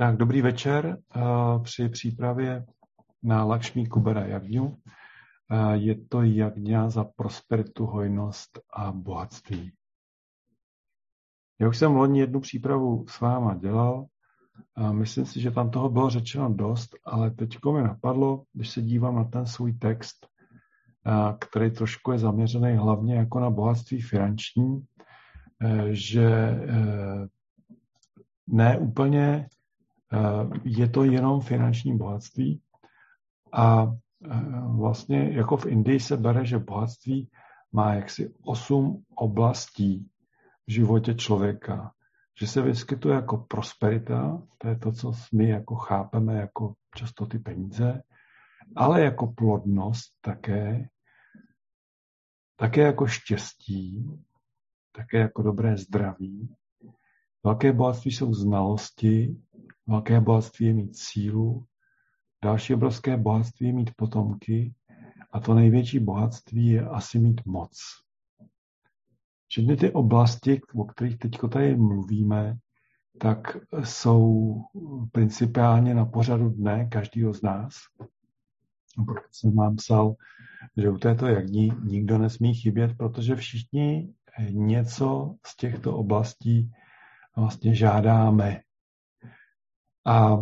Tak dobrý večer uh, při přípravě na Lakšmí Kubera Jagňu. Uh, je to Jagňa za prosperitu, hojnost a bohatství. Já už jsem loni jednu přípravu s váma dělal. Uh, myslím si, že tam toho bylo řečeno dost, ale teď mi napadlo, když se dívám na ten svůj text, který trošku je zaměřený hlavně jako na bohatství finanční, že ne úplně Eh, je to jenom finanční bohatství a eh, vlastně jako v Indii se bere, že bohatství má jaksi osm oblastí v životě člověka. Že se vyskytuje jako prosperita, to je to, co my jako chápeme jako často ty peníze, ale jako plodnost také, také jako štěstí, také jako dobré zdraví. Velké bohatství jsou znalosti, Velké bohatství je mít sílu, další obrovské bohatství je mít potomky a to největší bohatství je asi mít moc. Všechny ty oblasti, o kterých teď tady mluvíme, tak jsou principiálně na pořadu dne každého z nás. Proto jsem vám psal, že u této jagní nikdo nesmí chybět, protože všichni něco z těchto oblastí vlastně žádáme. A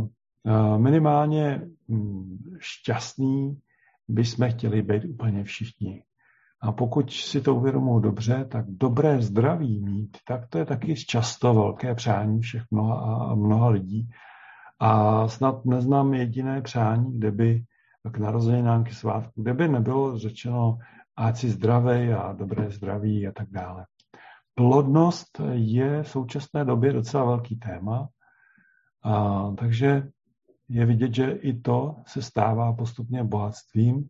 minimálně hm, šťastný bychom chtěli být úplně všichni. A pokud si to uvědomují dobře, tak dobré zdraví mít, tak to je taky často velké přání všech mnoha a mnoha lidí. A snad neznám jediné přání, kde by k narozeninám, k svátku, kde by nebylo řečeno, ať si zdravý a dobré zdraví a tak dále. Plodnost je v současné době docela velký téma. A, takže je vidět, že i to se stává postupně bohatstvím,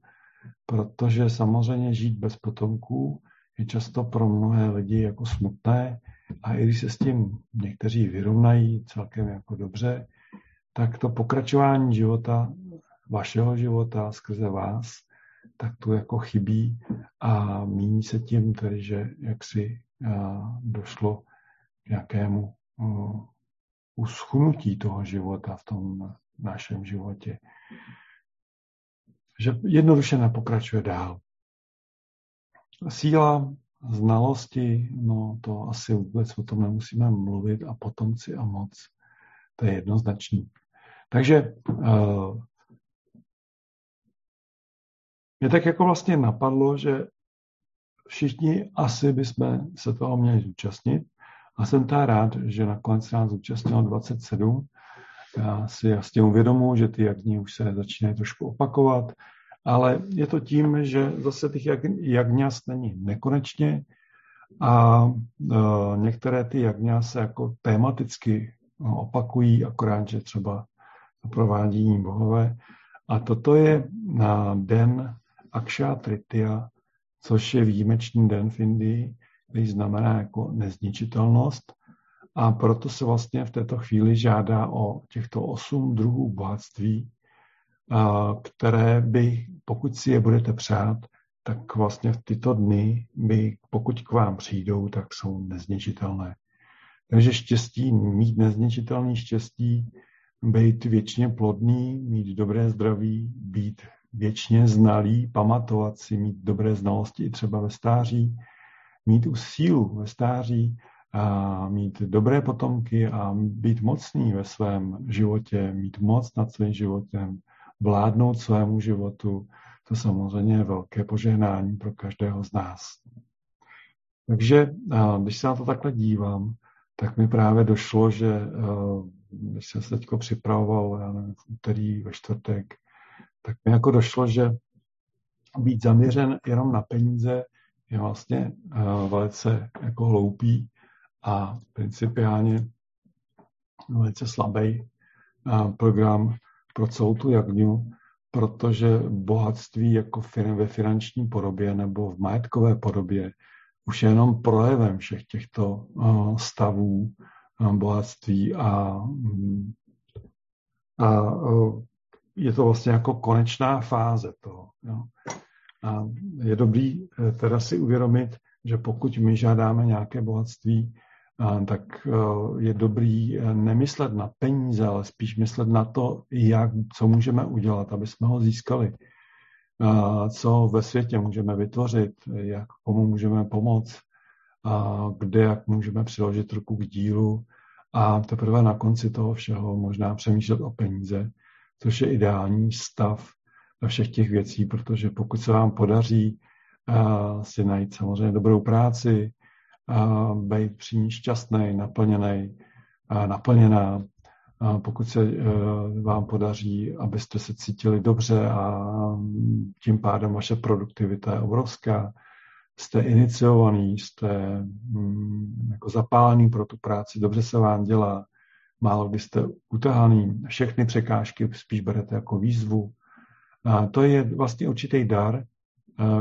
protože samozřejmě žít bez potomků je často pro mnohé lidi jako smutné. A i když se s tím někteří vyrovnají celkem jako dobře, tak to pokračování života, vašeho života skrze vás, tak tu jako chybí a míní se tím tedy, že jaksi došlo k nějakému uschnutí toho života v tom našem životě. Že jednoduše nepokračuje dál. Síla znalosti, no to asi vůbec o tom nemusíme mluvit a potomci a moc, to je jednoznačný. Takže uh, mě tak jako vlastně napadlo, že všichni asi bychom se toho měli zúčastnit, a jsem tá rád, že nakonec se nás zúčastnilo 27. Já si jasně uvědomuji, že ty jagní už se začínají trošku opakovat, ale je to tím, že zase těch jagňas není nekonečně a e, některé ty jagňa se jako tematicky no, opakují, akorát, že třeba provádí bohové. A toto je na den Akša Tritia, což je výjimečný den v Indii, který znamená jako nezničitelnost. A proto se vlastně v této chvíli žádá o těchto osm druhů bohatství, které by, pokud si je budete přát, tak vlastně v tyto dny by, pokud k vám přijdou, tak jsou nezničitelné. Takže štěstí, mít nezničitelný štěstí, být věčně plodný, mít dobré zdraví, být věčně znalý, pamatovat si, mít dobré znalosti i třeba ve stáří, mít už sílu ve stáří, a mít dobré potomky a být mocný ve svém životě, mít moc nad svým životem, vládnout svému životu, to samozřejmě je velké požehnání pro každého z nás. Takže když se na to takhle dívám, tak mi právě došlo, že když jsem se teď připravoval, já nevím, v úterý, ve čtvrtek, tak mi jako došlo, že být zaměřen jenom na peníze je vlastně uh, velice jako hloupý a principiálně velice slabý uh, program pro celou tu jagňu, protože bohatství jako ve finanční podobě nebo v majetkové podobě už je jenom projevem všech těchto uh, stavů bohatství a, a je to vlastně jako konečná fáze toho. Jo. A je dobrý eh, teda si uvědomit, že pokud my žádáme nějaké bohatství, tak je dobrý nemyslet na peníze, ale spíš myslet na to, jak, co můžeme udělat, aby jsme ho získali. Co ve světě můžeme vytvořit, jak komu můžeme pomoct, kde jak můžeme přiložit ruku k dílu a teprve na konci toho všeho možná přemýšlet o peníze, což je ideální stav všech těch věcí, protože pokud se vám podaří si najít samozřejmě dobrou práci, být při ní šťastný, naplněný, naplněná, pokud se e, vám podaří, abyste se cítili dobře a tím pádem vaše produktivita je obrovská, jste iniciovaný, jste mm, jako zapálený pro tu práci, dobře se vám dělá, málo kdy jste utahaný, všechny překážky spíš berete jako výzvu. A to je vlastně určitý dar,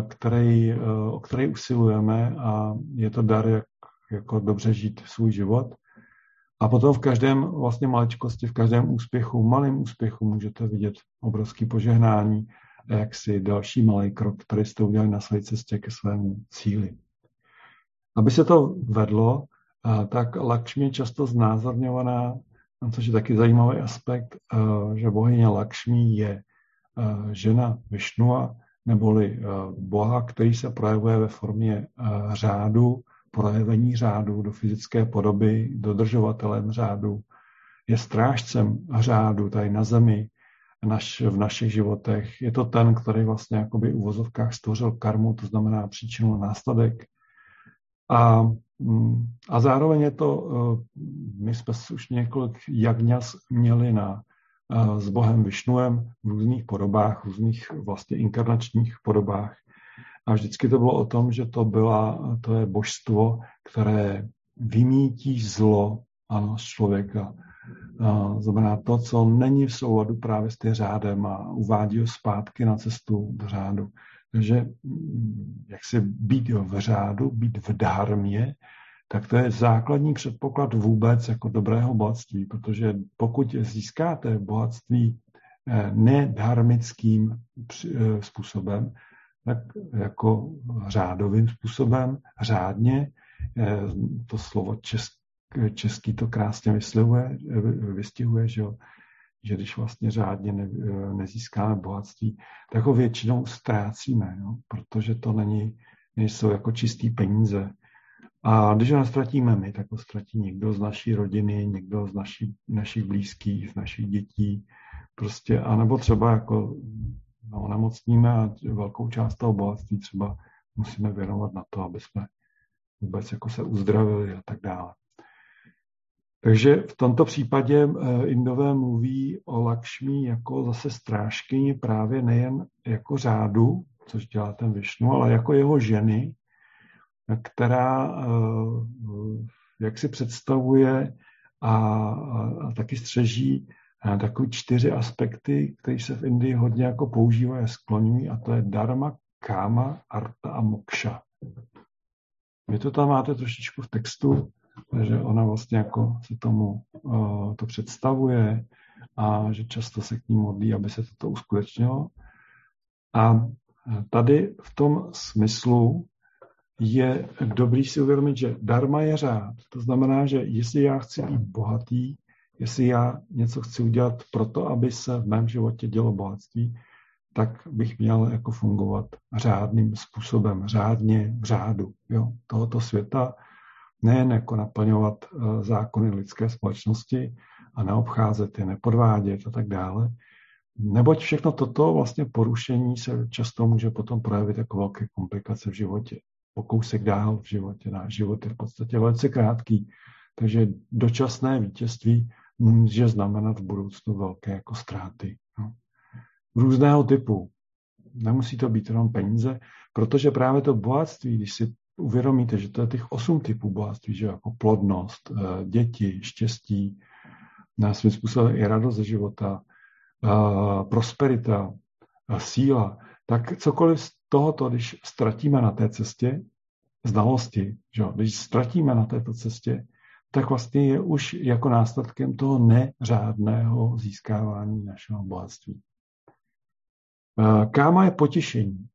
který, o který usilujeme a je to dar, jak jako dobře žít svůj život. A potom v každém vlastně maličkosti, v každém úspěchu, malém úspěchu můžete vidět obrovský požehnání a jaksi další malý krok, který jste udělali na své cestě ke svému cíli. Aby se to vedlo, tak Lakšmi je často znázorňovaná, což je taky zajímavý aspekt, že bohyně Lakšmi je žena Višnua, neboli boha, který se projevuje ve formě řádu, projevení řádu do fyzické podoby, dodržovatelem řádu, je strážcem řádu tady na zemi, naš, v našich životech. Je to ten, který vlastně jakoby v uvozovkách stvořil karmu, to znamená příčinu a následek. A, mm, a zároveň je to, eh, my jsme už několik jagňas měli na, eh, s Bohem Višnuem v různých podobách, v různých vlastně inkarnačních podobách. A vždycky to bylo o tom, že to, byla, to je božstvo, které vymítí zlo ano, z člověka. Znamená to, co není v souladu právě s tím řádem a uvádí ho zpátky na cestu do řádu. Takže mm, jak se být v řádu, být v dármě, tak to je základní předpoklad vůbec jako dobrého bohatství, protože pokud získáte bohatství eh, nedharmickým eh, způsobem, tak jako řádovým způsobem, řádně, eh, to slovo česk, český to krásně vystihuje, vystihuje že, jo, že když vlastně řádně ne, eh, nezískáme bohatství, tak ho většinou ztrácíme, jo, protože to není, nejsou jako čistý peníze. A když ho nestratíme my, tak ho ztratí někdo z naší rodiny, někdo z naší, našich blízkých, z našich dětí, prostě, anebo třeba jako no, onemocníme a velkou část toho bohatství třeba musíme věnovat na to, aby jsme vůbec jako se uzdravili a tak dále. Takže v tomto případě eh, Indové mluví o Lakšmí jako zase strážkyni právě nejen jako řádu, což dělá ten Višnu, ale jako jeho ženy, která eh, jak si představuje a, a, taky střeží takový čtyři aspekty, které se v Indii hodně jako používají a skloňují, a to je dharma, káma, arta a mokša. Vy to tam máte trošičku v textu, že ona vlastně jako se tomu uh, to představuje a že často se k ní modlí, aby se toto uskutečnilo. A tady v tom smyslu je dobrý si uvědomit, že dharma je řád. To znamená, že jestli já chci být bohatý, jestli já něco chci udělat pro to, aby se v mém životě dělo bohatství, tak bych měl jako fungovat řádným způsobem, řádně v řádu jo, tohoto světa, nejen jako naplňovat uh, zákony lidské společnosti a neobcházet je, nepodvádět a tak dále, neboť všechno toto vlastně porušení se často může potom projevit jako velké komplikace v životě. Po kousek dál v životě. Náš život je v podstatě velice krátký, takže dočasné vítězství může znamenat v budoucnu velké jako ztráty. No. Různého typu. Nemusí to být jenom peníze, protože právě to bohatství, když si uvědomíte, že to je těch osm typů bohatství, že jako plodnost, eh, děti, štěstí, na svým způsobem i radost ze života, eh, prosperita, síla, tak cokoliv z tohoto, když ztratíme na té cestě, znalosti, že? když ztratíme na této cestě, tak vlastně je už jako následkem toho neřádného získávání našeho bohatství. Eh, káma je potěšení.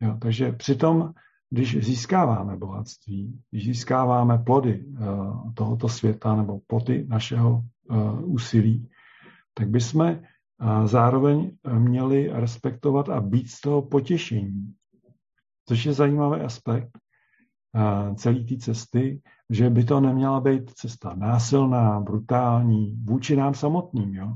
Jo, takže přitom když získáváme bohatství, když získáváme plody tohoto světa nebo plody našeho úsilí, tak bychom zároveň měli respektovat a být z toho potěšení. Což je zajímavý aspekt celé té cesty, že by to neměla být cesta násilná, brutální, vůči nám samotným. Jo?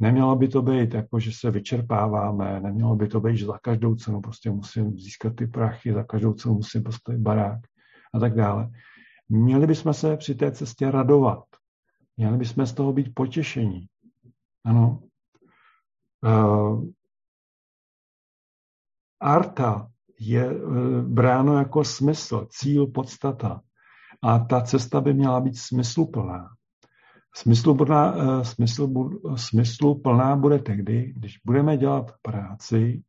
Nemělo by to být jako, že se vyčerpáváme, nemělo by to být, že za každou cenu prostě musím získat ty prachy, za každou cenu musím postavit barák a tak dále. Měli bychom se při té cestě radovat. Měli bychom z toho být potěšení. Ano. Uh, arta je uh, bráno jako smysl, cíl, podstata. A ta cesta by měla být smysluplná. Smysluplná, uh, smysl, smysluplná bude tehdy, když budeme dělat práci,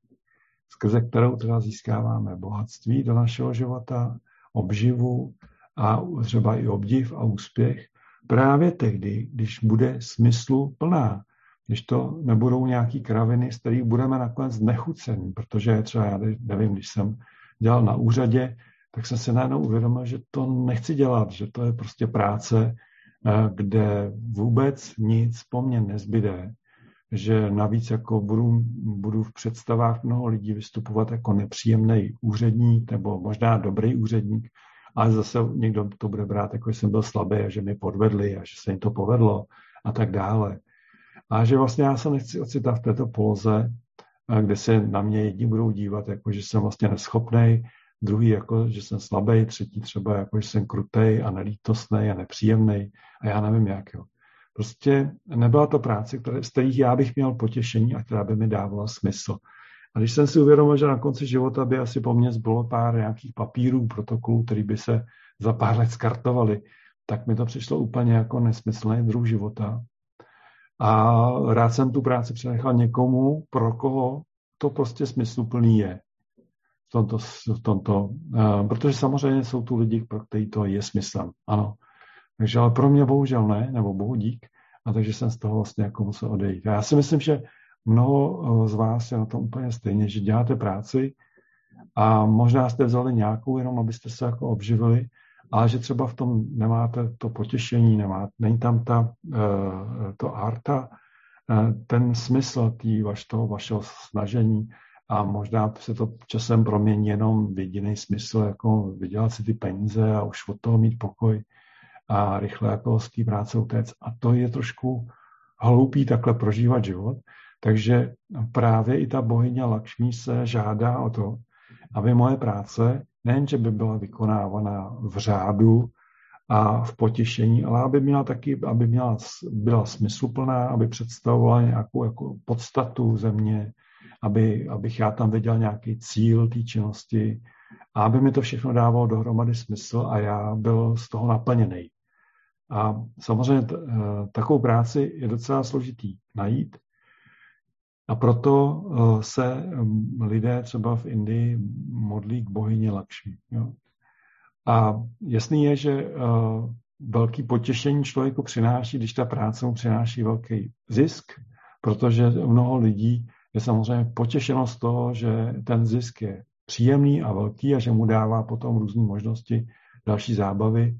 skrze kterou teda získáváme bohatství do našeho života, obživu a třeba i obdiv a úspěch, právě tehdy, když bude smyslu plná když to nebudou nějaký kraviny, z kterých budeme nakonec nechucení, protože třeba já nevím, když jsem dělal na úřadě, tak jsem si najednou uvědomil, že to nechci dělat, že to je prostě práce, eh, kde vůbec nic po mně nezbyde, že navíc jako budu, budu v představách mnoho lidí vystupovat jako nepříjemný úředník nebo možná dobrý úředník, ale zase někdo to bude brát jako, že jsem byl slabý a že mi podvedli a že se jim to povedlo a tak dále. A že vlastně já se nechci ocitat v této poloze, kde se na mě jedni budou dívat, jako že jsem vlastně neschopný, druhý jako, že jsem slabý, třetí třeba jako, že jsem krutej a nelítostný a nepříjemný a já nevím jak. Jo. Prostě nebyla to práce, které, z kterých já bych měl potěšení a která by mi dávala smysl. A když jsem si uvědomil, že na konci života by asi po mně zbylo pár nějakých papírů, protokolů, který by se za pár let skartovali, tak mi to přišlo úplně jako nesmyslný druh života. A rád jsem tu práci přenechal někomu, pro koho to prostě smysluplný je. V tomto, v tomto, uh, protože samozřejmě jsou tu lidi, pro který to je smyslem. Ano. Takže ale pro mě bohužel ne, nebo bohu dík. A takže jsem z toho vlastně jako musel odejít. A já si myslím, že mnoho eh, z vás je na tom úplně stejně, že děláte práci a možná jste vzali nějakou jenom, abyste se jako obživili, ale že třeba v tom nemáte to potěšení, nemá, není tam ta, uh, to arta, ten smysl tý, vaš, toho vašeho snažení a možná se to časem promění jenom v jediný smysl, jako vydělat si ty peníze a už od toho mít pokoj a rychle jako z té práce utéct. A to je trošku hloupý takhle prožívat život. Takže právě i ta bohyně Lakšmí se žádá o to, aby moje práce nejen, že by byla vykonávaná v řádu a v potěšení, ale aby měla taky, aby měla, byla smysluplná, aby představovala nějakou jako podstatu země, aby, abych já tam viděl nějaký cíl té činnosti a aby mi to všechno dávalo dohromady smysl a já byl z toho naplněný. A samozřejmě t- eh, takovou práci je docela složitý najít, a proto eh, se mm, lidé třeba v Indii modlí k bohyni Lakšmi. Jo. A jasný je, že eh, velký potěšení člověku přináší, když ta práce mu přináší velký zisk, protože mnoho lidí je samozřejmě potěšeno z toho, že ten zisk je příjemný a velký a že mu dává potom různé možnosti další zábavy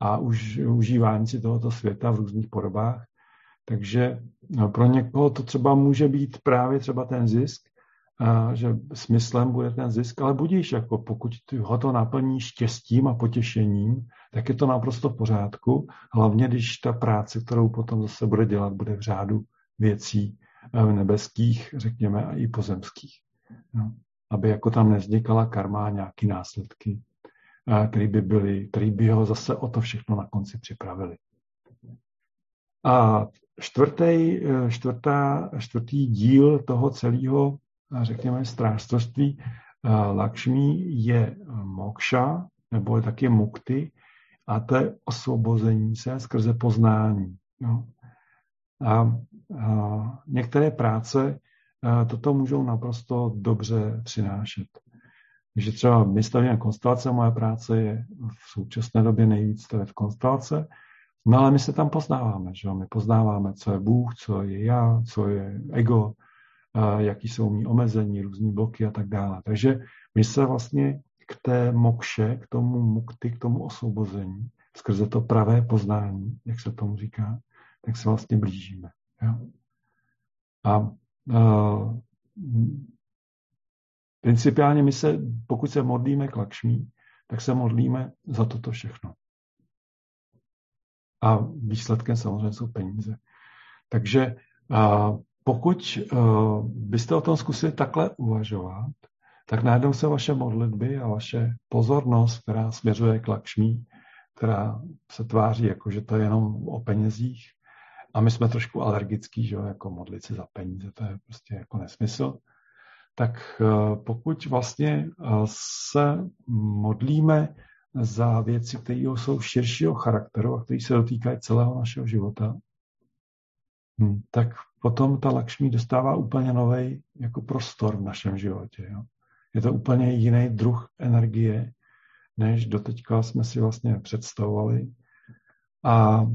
a už užívání si tohoto světa v různých podobách. Takže no, pro někoho to třeba může být právě třeba ten zisk, a že smyslem bude ten zisk, ale budíš, jako pokud ho to naplní štěstím a potěšením, tak je to naprosto v pořádku, hlavně když ta práce, kterou potom zase bude dělat, bude v řádu věcí eh, nebeských, řekněme, a i pozemských. No, aby jako tam neznikala karma a nějaký následky, které by, byly, který by ho zase o to všechno na konci připravili. A čtvrtý, čtvrtá, čtvrtý díl toho celého, řekněme, strážství Lakšmí je mokša, nebo je taky mukty, a to je osvobození se skrze poznání. No. A některé práce a toto můžou naprosto dobře přinášet. Takže třeba my stavíme konstelace, moje práce je v současné době nejvíc stavět konstelace, No ale my se tam poznáváme, že My poznáváme, co je Bůh, co je já, co je ego, jaký jsou mý omezení, různý bloky a tak dále. Takže my se vlastně k té mokše, k tomu mukty, k tomu osvobození, skrze to pravé poznání, jak se tomu říká, tak se vlastně blížíme. A uh, principiálně my se, pokud se modlíme k Lakšmí, tak se modlíme za toto všechno. A výsledkem samozřejmě jsou peníze. Takže uh, pokud uh, byste o tom zkusili takhle uvažovat, tak najednou se vaše modlitby a vaše pozornost, která směřuje k Lakšmí, která se tváří jako, že to je jenom o penězích, a my jsme trošku alergický, že jo, jako modlit se za peníze, to je prostě jako nesmysl, tak uh, pokud vlastně uh, se modlíme za věci, které jsou širšího charakteru a které se dotýkají celého našeho života, hm, tak potom ta Lakšmí dostává úplně nový jako prostor v našem životě. Jo. Je to úplně jiný druh energie, než doteďka jsme si vlastně představovali. A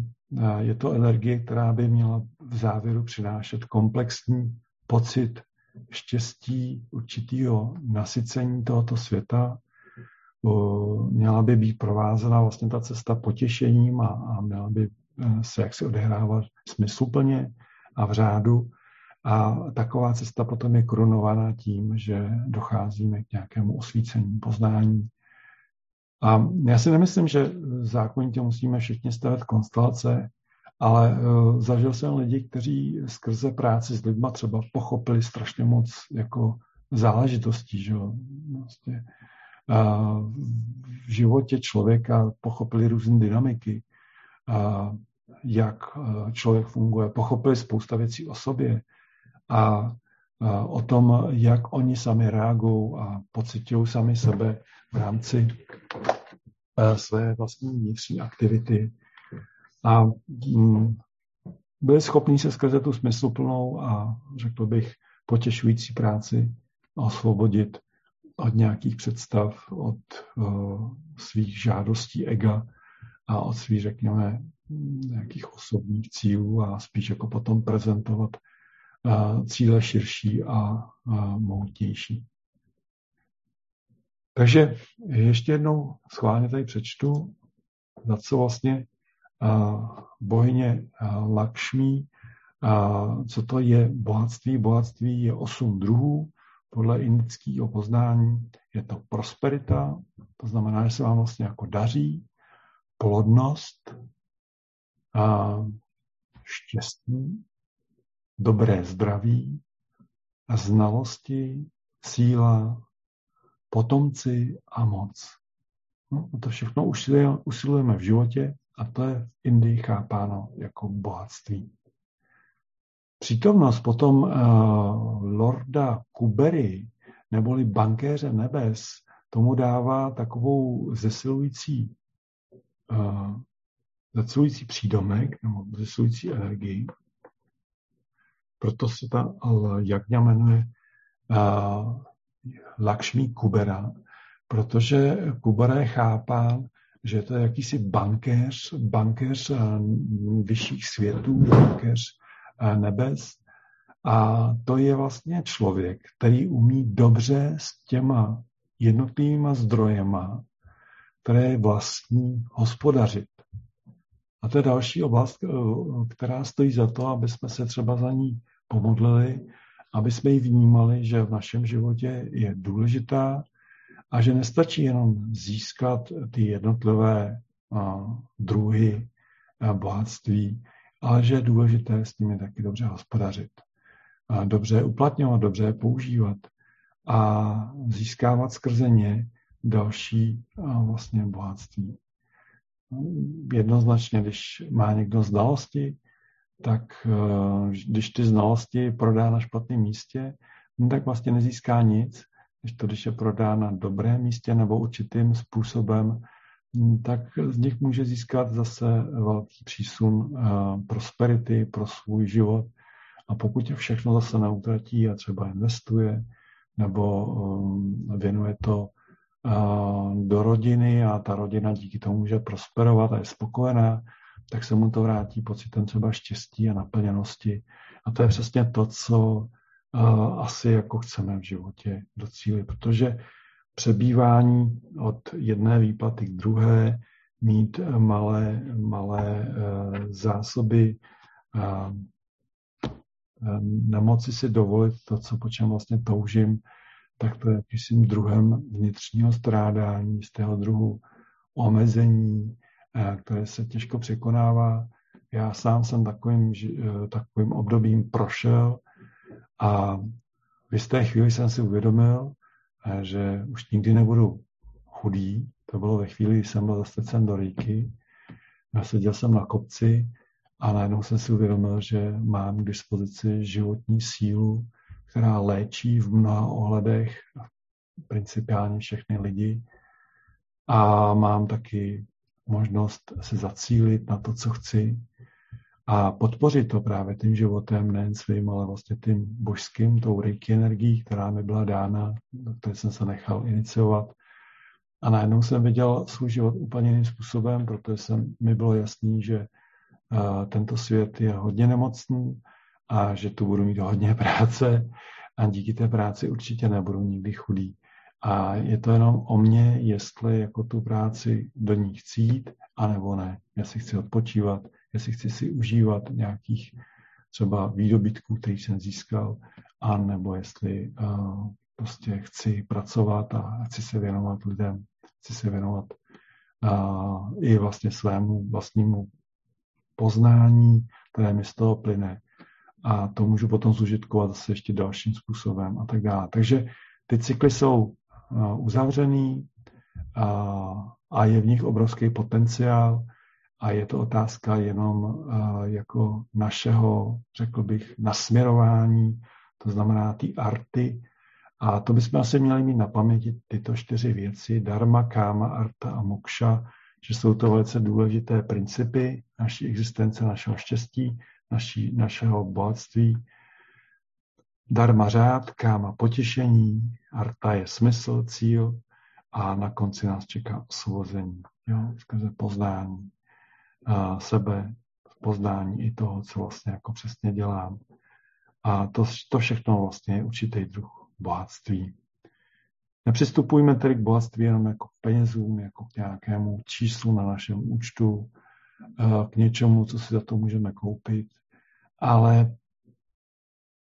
je to energie, která by měla v závěru přinášet komplexní pocit štěstí, určitého nasycení tohoto světa. Měla by být provázena vlastně ta cesta potěšením a, a měla by eh, se jaksi odehrávat smysluplně a v řádu. A taková cesta potom je korunovaná tím, že docházíme k nějakému osvícení, poznání. A já si nemyslím, že zákonitě musíme všichni stavět konstelace, ale uh, zažil jsem lidi, kteří skrze práci s lidma třeba pochopili strašně moc jako záležitostí, že. Vlastně, v životě člověka pochopili různé dynamiky, uh, jak člověk funguje, pochopili spousta věcí o sobě, a o tom, jak oni sami reagují a pocitují sami sebe v rámci e, své vlastní vnitřní aktivity. A mm, byli schopni se skrze tu smysluplnou a řekl bych potěšující práci osvobodit od nějakých představ, od uh, svých žádostí ega a od svých, řekněme, nějakých osobních cílů a spíš jako potom prezentovat cíle širší a mohutnější. Takže ještě jednou schválně tady přečtu, za co vlastně bohyně Lakšmí, co to je bohatství. Bohatství je osm druhů, podle indického poznání je to prosperita, to znamená, že se vám vlastně jako daří, plodnost, štěstí, dobré zdraví, znalosti, síla, potomci a moc. No, to všechno usilujeme, v životě a to je v Indii chápáno jako bohatství. Přítomnost potom uh, Lorda Kubery, neboli bankéře nebes, tomu dává takovou zesilující, uh, zesilující přídomek nebo zesilující energii. Proto se ta jagňa jmenuje uh, Lakšmí Kubera, protože Kubera je chápán, že to je jakýsi bankéř, bankéř vyšších světů, bankéř nebes. A to je vlastně člověk, který umí dobře s těma jednotlivýma zdrojema, které vlastní, hospodařit. A to je další oblast, která stojí za to, aby jsme se třeba za ní pomodlili, aby jsme ji vnímali, že v našem životě je důležitá a že nestačí jenom získat ty jednotlivé druhy bohatství, ale že je důležité s nimi taky dobře hospodařit. Dobře uplatňovat, dobře používat a získávat skrze ně další vlastně bohatství. Jednoznačně, když má někdo znalosti, tak eh, když ty znalosti prodá na špatném místě, no tak vlastně nezíská nic. Když to, když je prodá na dobrém místě nebo určitým způsobem, hm, tak z nich může získat zase velký přísun eh, prosperity pro svůj život. A pokud je všechno zase neutratí a třeba investuje nebo hm, věnuje to do rodiny a ta rodina díky tomu může prosperovat a je spokojená, tak se mu to vrátí pocitem třeba štěstí a naplněnosti. A to je přesně to, co asi jako chceme v životě docílit, protože přebývání od jedné výplaty k druhé, mít malé, malé zásoby, nemoci si dovolit to, co po čem vlastně toužím, tak to je jakýmsi druhem vnitřního strádání, z tého druhu omezení, které se těžko překonává. Já sám jsem takovým, takovým obdobím prošel a v jisté chvíli jsem si uvědomil, že už nikdy nebudu chudý. To bylo ve chvíli, kdy jsem byl zastecen do rýky. Seděl jsem na kopci a najednou jsem si uvědomil, že mám k dispozici životní sílu, která léčí v mnoha ohledech principiálně všechny lidi. A mám taky možnost se zacílit na to, co chci a podpořit to právě tím životem, nejen svým, ale vlastně tím božským, tou reiki energií, která mi byla dána, do které jsem se nechal iniciovat. A najednou jsem viděl svůj život úplně jiným způsobem, protože jsem, mi bylo jasný, že uh, tento svět je hodně nemocný a že tu budu mít hodně práce a díky té práci určitě nebudu nikdy chudý. A je to jenom o mně, jestli jako tu práci do ní chci jít, anebo ne. Jestli chci odpočívat, jestli chci si užívat nějakých třeba výdobytků, který jsem získal, a nebo jestli uh, prostě chci pracovat a chci se věnovat lidem, chci se věnovat uh, i vlastně svému vlastnímu poznání, které mi z toho plyne. A to můžu potom zužitkovat zase ještě dalším způsobem a tak dále. Takže ty cykly jsou uzavřený a je v nich obrovský potenciál a je to otázka jenom jako našeho, řekl bych, nasměrování, to znamená ty arty. A to bychom asi měli mít na paměti tyto čtyři věci, dharma, káma, arta a mokša, že jsou to velice důležité principy naší existence, našeho štěstí, naší, našeho bohatství, Dharma řád, káma potěšení, arta je smysl, cíl a na konci nás čeká osvobození, jo, skrze poznání a sebe, poznání i toho, co vlastně jako přesně dělám. A to, to všechno vlastně je určitý druh bohatství. Nepřistupujme tedy k bohatství jenom jako k penězům, jako k nějakému číslu na našem účtu, k něčemu, co si za to můžeme koupit, ale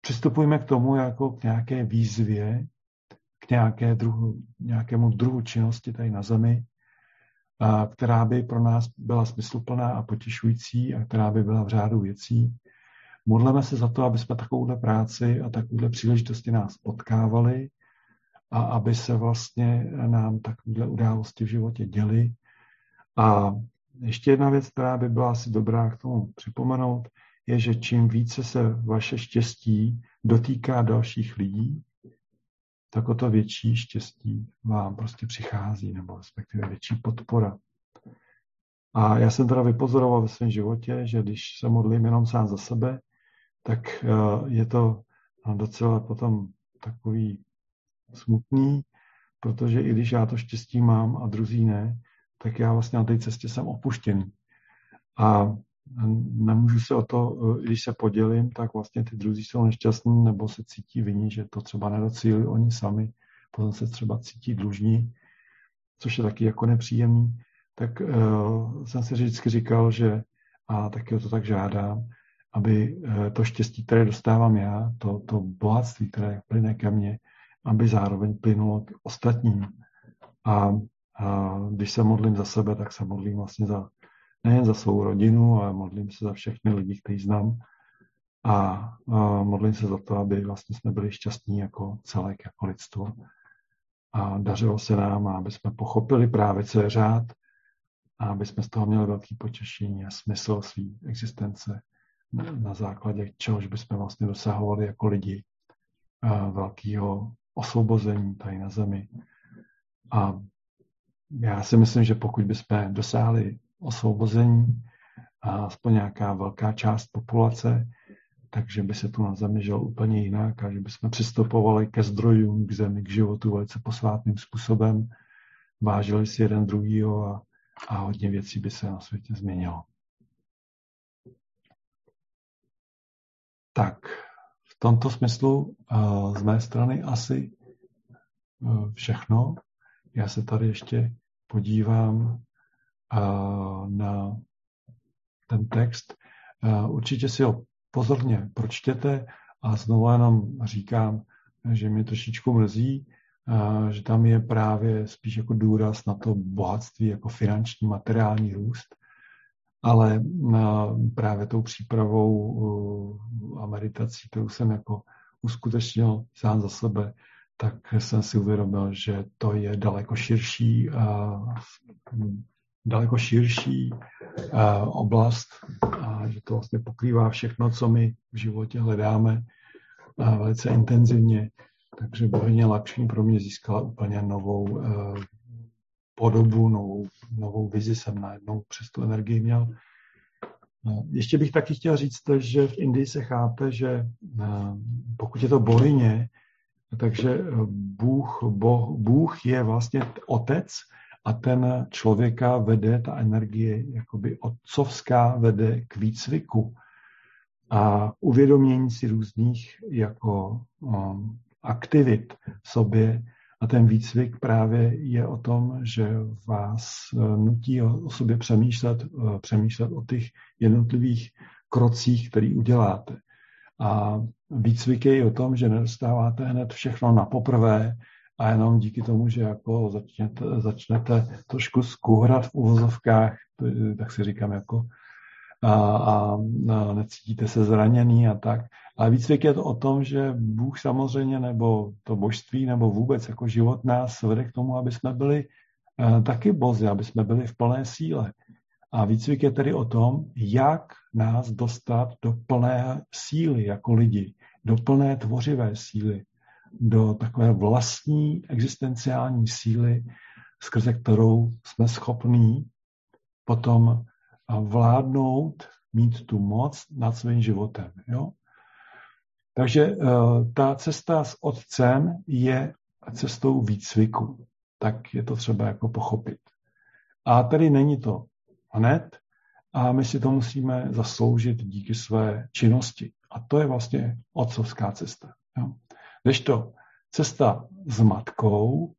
přistupujme k tomu jako k nějaké výzvě, k nějaké druhu, nějakému druhu činnosti tady na zemi, a která by pro nás byla smysluplná a potěšující a která by byla v řádu věcí. Modleme se za to, aby jsme takovouhle práci a takovouhle příležitosti nás potkávali a aby se vlastně nám takovéhle události v životě děly. A ještě jedna věc, která by byla asi dobrá k tomu připomenout, je, že čím více se vaše štěstí dotýká dalších lidí, tak o to větší štěstí vám prostě přichází, nebo respektive větší podpora. A já jsem teda vypozoroval ve svém životě, že když se modlím jenom sám za sebe, tak eh, je to docela potom takový smutný, protože i když já to štěstí mám a druzí ne, tak já vlastně na té cestě jsem opuštěný. A nemůžu se o to, když se podělím, tak vlastně ty druzí jsou nešťastní nebo se cítí viní, že to třeba nedocílili oni sami, potom se třeba cítí dlužní, což je taky jako nepříjemný. Tak uh, jsem si vždycky říkal, že a taky o to tak žádám, aby uh, to štěstí, které dostávám já, to, to bohatství, které plyne ke mně, aby zároveň plynulo k ostatním. A, a když se modlím za sebe, tak se modlím vlastně za nejen za svou rodinu, ale modlím se za všechny lidi, kteří znám. A, a modlím se za to, aby vlastně jsme byli šťastní jako celek, jako lidstvo. A dařilo se nám, aby jsme pochopili právě, co je řád, a aby jsme z toho měli velký potěšení a smysl své existence, na základě čehož bychom vlastně dosahovali jako lidi velkého osvobození tady na zemi. A já si myslím, že pokud bychom dosáhli osvobození a aspoň nějaká velká část populace, takže by se tu na zemi žil úplně jinak a že bychom přistupovali ke zdrojům, k zemi, k životu velice posvátným způsobem, vážili si jeden druhýho a, a hodně věcí by se na světě změnilo. Tak, v tomto smyslu uh, z mé strany asi uh, všechno. já se tady ještě podívám na ten text. Určitě si ho pozorně pročtěte a znovu jenom říkám, že mě trošičku mrzí, že tam je právě spíš jako důraz na to bohatství, jako finanční, materiální růst, ale právě tou přípravou a meditací, kterou jsem jako uskutečnil sám za sebe, tak jsem si uvědomil, že to je daleko širší, daleko širší oblast a že to vlastně pokrývá všechno, co my v životě hledáme velice intenzivně. Takže bohyně Lakšmi pro mě získala úplně novou podobu, novou, novou vizi jsem najednou přes tu energii měl. Ještě bych taky chtěl říct, že v Indii se chápe, že pokud je to bohyně, takže eh, Bůh, boh, Bůh je vlastně otec a ten člověka vede, ta energie jakoby otcovská vede k výcviku a uvědomění si různých jako um, aktivit v sobě a ten výcvik právě je o tom, že vás eh, nutí o sobě přemýšlet, přemýšlet o těch jednotlivých krocích, který uděláte. A výcvik je o tom, že nedostáváte hned všechno na poprvé a jenom díky tomu, že jako začnete, začnete trošku skuhrat v uvozovkách, tak si říkám jako a, a, a necítíte se zraněný a tak. Ale výcvik je to o tom, že Bůh samozřejmě, nebo to božství, nebo vůbec jako život nás vede k tomu, aby jsme byli uh, taky bozy, aby jsme byli v plné síle. A výcvik je tedy o tom, jak nás dostat do plné síly jako lidi, do plné tvořivé síly, do takové vlastní existenciální síly, skrze kterou jsme schopní potom vládnout, mít tu moc nad svým životem. Jo? Takže uh, ta cesta s otcem je cestou výcviku. Tak je to třeba jako pochopit. A tady není to hned a my si to musíme zasloužit díky své činnosti. A to je vlastně otcovská cesta. Jo. to cesta s matkou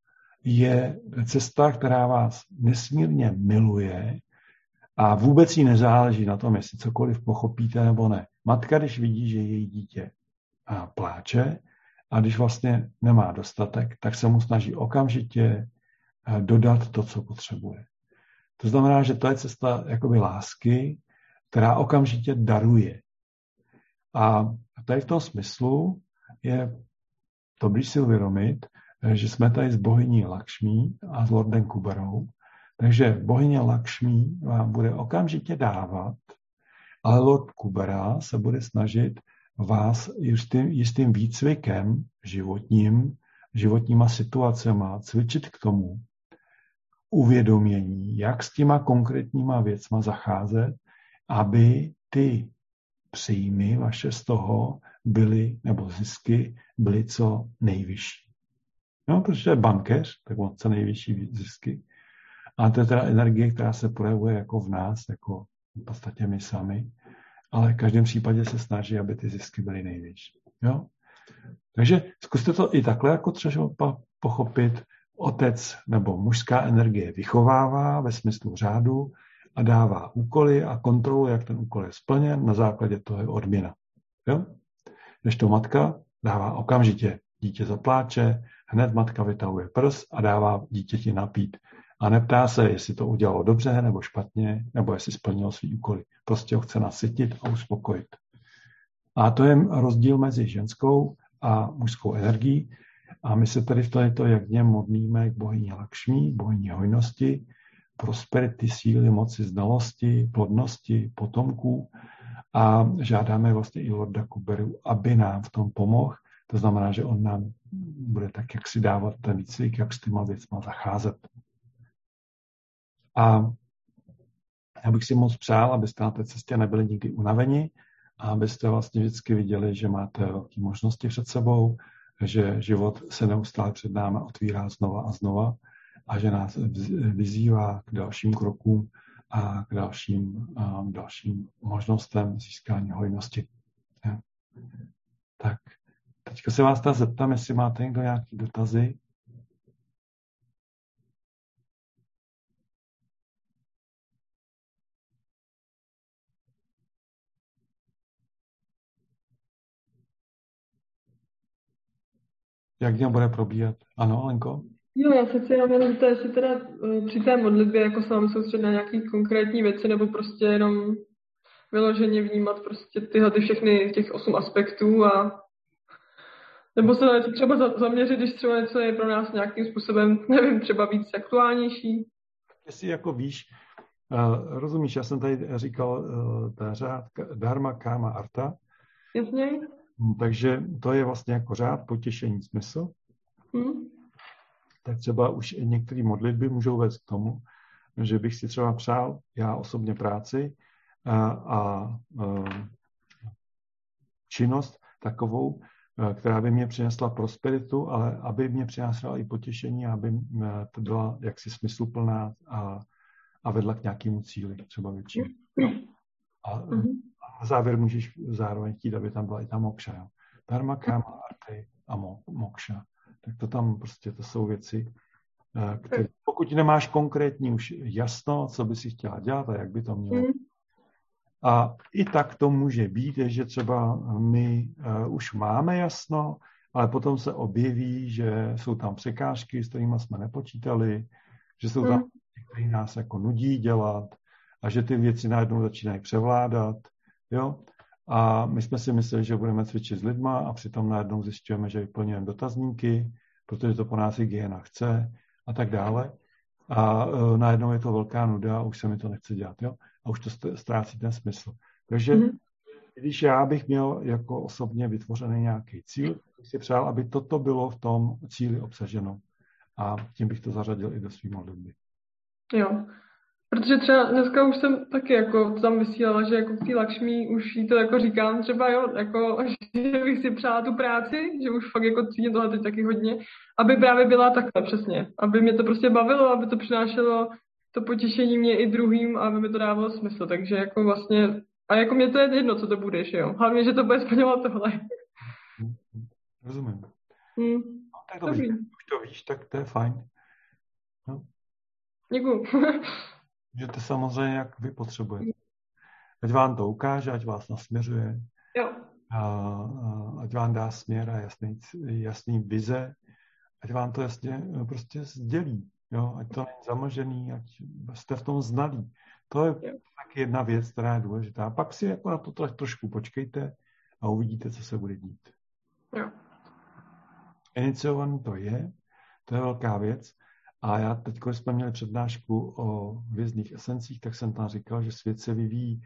je cesta, která vás nesmírně miluje a vůbec jí nezáleží na tom, jestli cokoliv pochopíte nebo ne. Matka, když vidí, že její dítě pláče a když vlastně nemá dostatek, tak se mu snaží okamžitě dodat to, co potřebuje. To znamená, že to je cesta jakoby lásky, která okamžitě daruje. A tady v tom smyslu je dobrý si uvědomit, že jsme tady s bohyní Lakšmí a s Lordem Kuberou. Takže bohyně Lakšmí vám bude okamžitě dávat, ale Lord Kubera se bude snažit vás jistým, jistým výcvikem životním, životníma situacemi cvičit k tomu, uvědomění, jak s těma konkrétníma věcma zacházet, aby ty příjmy vaše z toho byly, nebo zisky byly co nejvyšší. No, protože je bankéř, tak on co nejvyšší zisky. A to je teda energie, která se projevuje jako v nás, jako v podstatě my sami, ale v každém případě se snaží, aby ty zisky byly nejvyšší. Jo? Takže zkuste to i takhle jako třeba pochopit, otec nebo mužská energie vychovává ve smyslu řádu a dává úkoly a kontroluje, jak ten úkol je splněn, na základě toho je odměna. Jo? Než to matka dává okamžitě. Dítě zapláče, hned matka vytahuje prs a dává dítěti napít. A neptá se, jestli to udělalo dobře nebo špatně, nebo jestli splnilo svý úkoly. Prostě ho chce nasytit a uspokojit. A to je rozdíl mezi ženskou a mužskou energií. A my se tady v této jagně modlíme k bohyni Lakšmí, bohyni hojnosti, prosperity, síly, moci, znalosti, plodnosti, potomků a žádáme vlastně i Lorda Kuberu, aby nám v tom pomohl. To znamená, že on nám bude tak, jak si dávat ten výcvik, jak s těma věcma zacházet. A já bych si moc přál, abyste na té cestě nebyli nikdy unaveni a abyste vlastně vždycky viděli, že máte velké možnosti před sebou, že život se neustále před námi otvírá znova a znova a že nás vyzývá k dalším krokům a k dalším, a dalším možnostem získání hojnosti. Ja. Tak, teďka se vás tady zeptám, jestli máte někdo nějaké dotazy. Jak dně bude probíhat. Ano, Lenko? Jo, já se chci jenom zeptat, jestli teda uh, při té modlitbě jako se mám soustředit na nějaké konkrétní věci, nebo prostě jenom vyloženě vnímat prostě tyhle ty všechny těch osm aspektů a nebo se na něco třeba zaměřit, když třeba něco je pro nás nějakým způsobem, nevím, třeba víc aktuálnější. Jestli jako víš, uh, rozumíš, já jsem tady říkal uh, ta řád Dharma, Kama, Arta. Jasně. Hm, takže to je vlastně jako řád potěšení smysl. Hmm. Tak třeba už některé modlitby můžou vést k tomu, že bych si třeba přál já osobně práci a, a, a činnost takovou, která by mě přinesla prosperitu, ale aby mě přinesla i potěšení, aby to byla jaksi smysluplná a, a vedla k nějakému cíli, třeba většímu. A, mhm. a na závěr můžeš zároveň chtít, aby tam byla i ta mokša. Jo. Dharma, kama, arty a mokša. Tak to tam prostě, to jsou věci, eh, které, pokud nemáš konkrétní už jasno, co by si chtěla dělat a jak by to mělo. Mm. A i tak to může být, že třeba my uh, už máme jasno, ale potom se objeví, že jsou tam překážky, s kterými jsme nepočítali, že jsou tam, mm. které nás jako nudí dělat a že ty věci najednou začínají převládat. Jo? A my jsme si mysleli, že budeme cvičit s lidma a přitom najednou zjišťujeme, že vyplňujeme dotazníky, protože to po nás hygiena chce a tak dále. A uh, najednou je to velká nuda a už se mi to nechce dělat. Jo? A už to ztrácí ten smysl. Takže mm-hmm. když já bych měl jako osobně vytvořený nějaký cíl, bych si přál, aby toto bylo v tom cíli obsaženo. A tím bych to zařadil i do svým modlitby. Jo, Protože třeba dneska už jsem taky jako tam vysílala, že jako k té Lakšmi už jí to jako říkám třeba, jo, jako, že bych si přála tu práci, že už fakt jako cítím tohle teď taky hodně, aby právě byla takhle přesně, aby mě to prostě bavilo, aby to přinášelo to potěšení mě i druhým a aby mi to dávalo smysl, takže jako vlastně, a jako mě to je jedno, co to budeš, jo, hlavně, že to bude splňovat tohle. Rozumím. Hmm. No, tak dobrý. Dobrý. Už to víš, tak to je fajn. No. Děkuju. Můžete samozřejmě, jak vy potřebujete. Ať vám to ukáže, ať vás nasměřuje, jo. A, a, ať vám dá směr a jasný, jasný vize, ať vám to jasně no, prostě sdělí. Jo? Ať to není zamlžený, ať jste v tom znalí. To je jo. taky jedna věc, která je důležitá. Pak si jako na to trošku počkejte a uvidíte, co se bude dít. Jo. Iniciovaný to je, to je velká věc. A já teď, když jsme měli přednášku o vězných esencích, tak jsem tam říkal, že svět se vyvíjí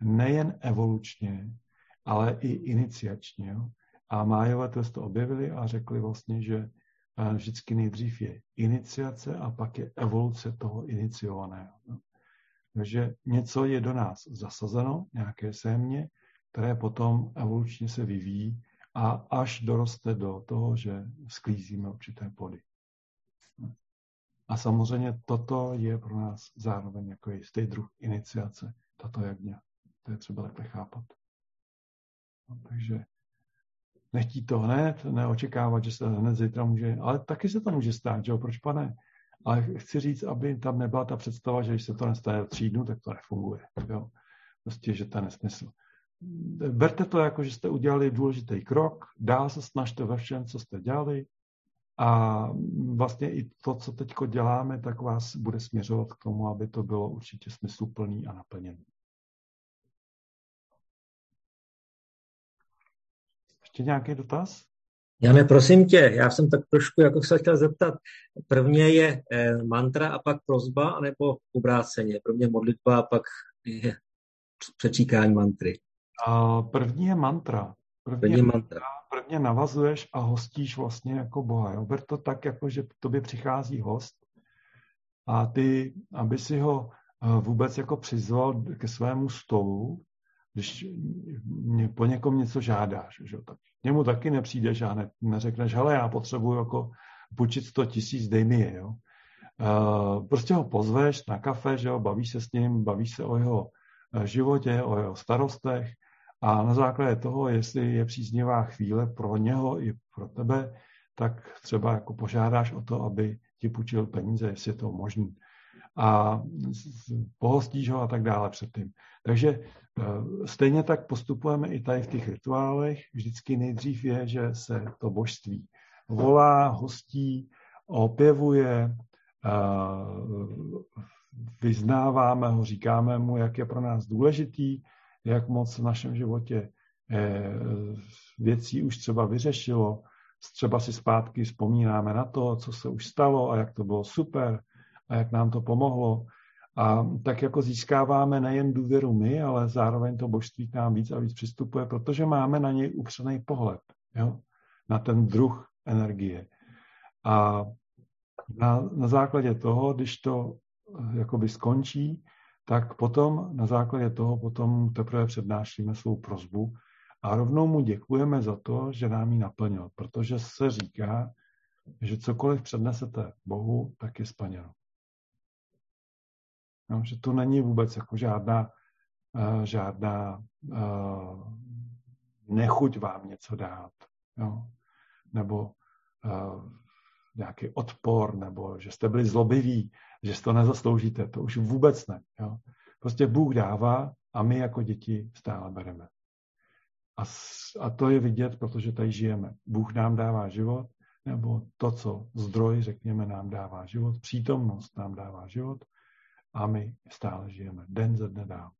nejen evolučně, ale i iniciačně. Jo? A Májové to, to objevili a řekli vlastně, že eh, vždycky nejdřív je iniciace a pak je evoluce toho iniciovaného. Jo? Takže něco je do nás zasazeno, nějaké sémě, které potom evolučně se vyvíjí a až doroste do toho, že sklízíme určité plody. A samozřejmě toto je pro nás zároveň jako jistý druh iniciace, tato jagně. To je třeba takhle chápat. No, takže nechtít to hned, neočekávat, že se hned zítra může, ale taky se to může stát, že jo, proč pane? Ale chci říct, aby tam nebyla ta představa, že když se to nestane tří dnů, tak to nefunguje. Jo? Prostě, že to je nesmysl. Berte to jako, že jste udělali důležitý krok, dál se snažte ve všem, co jste dělali, a vlastně i to, co teď děláme, tak vás bude směřovat k tomu, aby to bylo určitě smysluplný a naplněný. Ještě nějaký dotaz? Jane, prosím tě, já jsem tak trošku jako se chtěl zeptat. Prvně je eh, mantra a pak prozba, anebo obráceně? Prvně modlitba a pak je přečíkání mantry. A první je mantra. Mantra prvně navazuješ a hostíš vlastně jako Boha. Jo? Ber to tak, jako že k tobě přichází host a ty, aby si ho eh, vůbec jako přizval ke svému stolu, když mě, po někom něco žádáš, že? tak němu taky nepřijdeš a ne, neřekneš, hele, já potřebuji jako půjčit 100 tisíc, dej mi je. Jo? Uh, prostě ho pozveš na kafe, že jo? bavíš se s ním, bavíš se o jeho eh, životě, o jeho starostech a na základě toho, jestli je příznivá chvíle pro něho i pro tebe, tak třeba jako požádáš o to, aby ti půjčil peníze, jestli je to možné. A pohostíš ho a tak dále předtím. Takže e, stejně tak postupujeme i tady v těch rituálech. Vždycky nejdřív je, že se to božství volá, hostí, opěvuje, vyznáváme ho, říkáme mu, jak je pro nás důležitý, jak moc v našem životě eh, věcí už třeba vyřešilo. Třeba si zpátky vzpomínáme na to, co se už stalo a jak to bylo super a jak nám to pomohlo. A tak jako získáváme nejen důvěru my, ale zároveň to božství k nám víc a víc přistupuje, protože máme na něj upřený pohled, jo? na ten druh energie. A na, na základě toho, když to eh, jakoby skončí, tak potom na základě toho potom teprve přednášíme svou prozbu a rovnou mu děkujeme za to, že nám ji naplnil, protože se říká, že cokoliv přednesete Bohu, tak je splněno. No, že to není vůbec jako žádná, uh, žádná uh, nechuť vám něco dát. Jo? Nebo uh, nějaký odpor, nebo že jste byli zlobiví, že si to nezasloužíte. To už vůbec ne. Jo? Prostě Bůh dává a my jako děti stále bereme. A, a to je vidět, protože tady žijeme. Bůh nám dává život, nebo to, co zdroj, řekněme, nám dává život, přítomnost nám dává život a my stále žijeme. Den ze dne dál.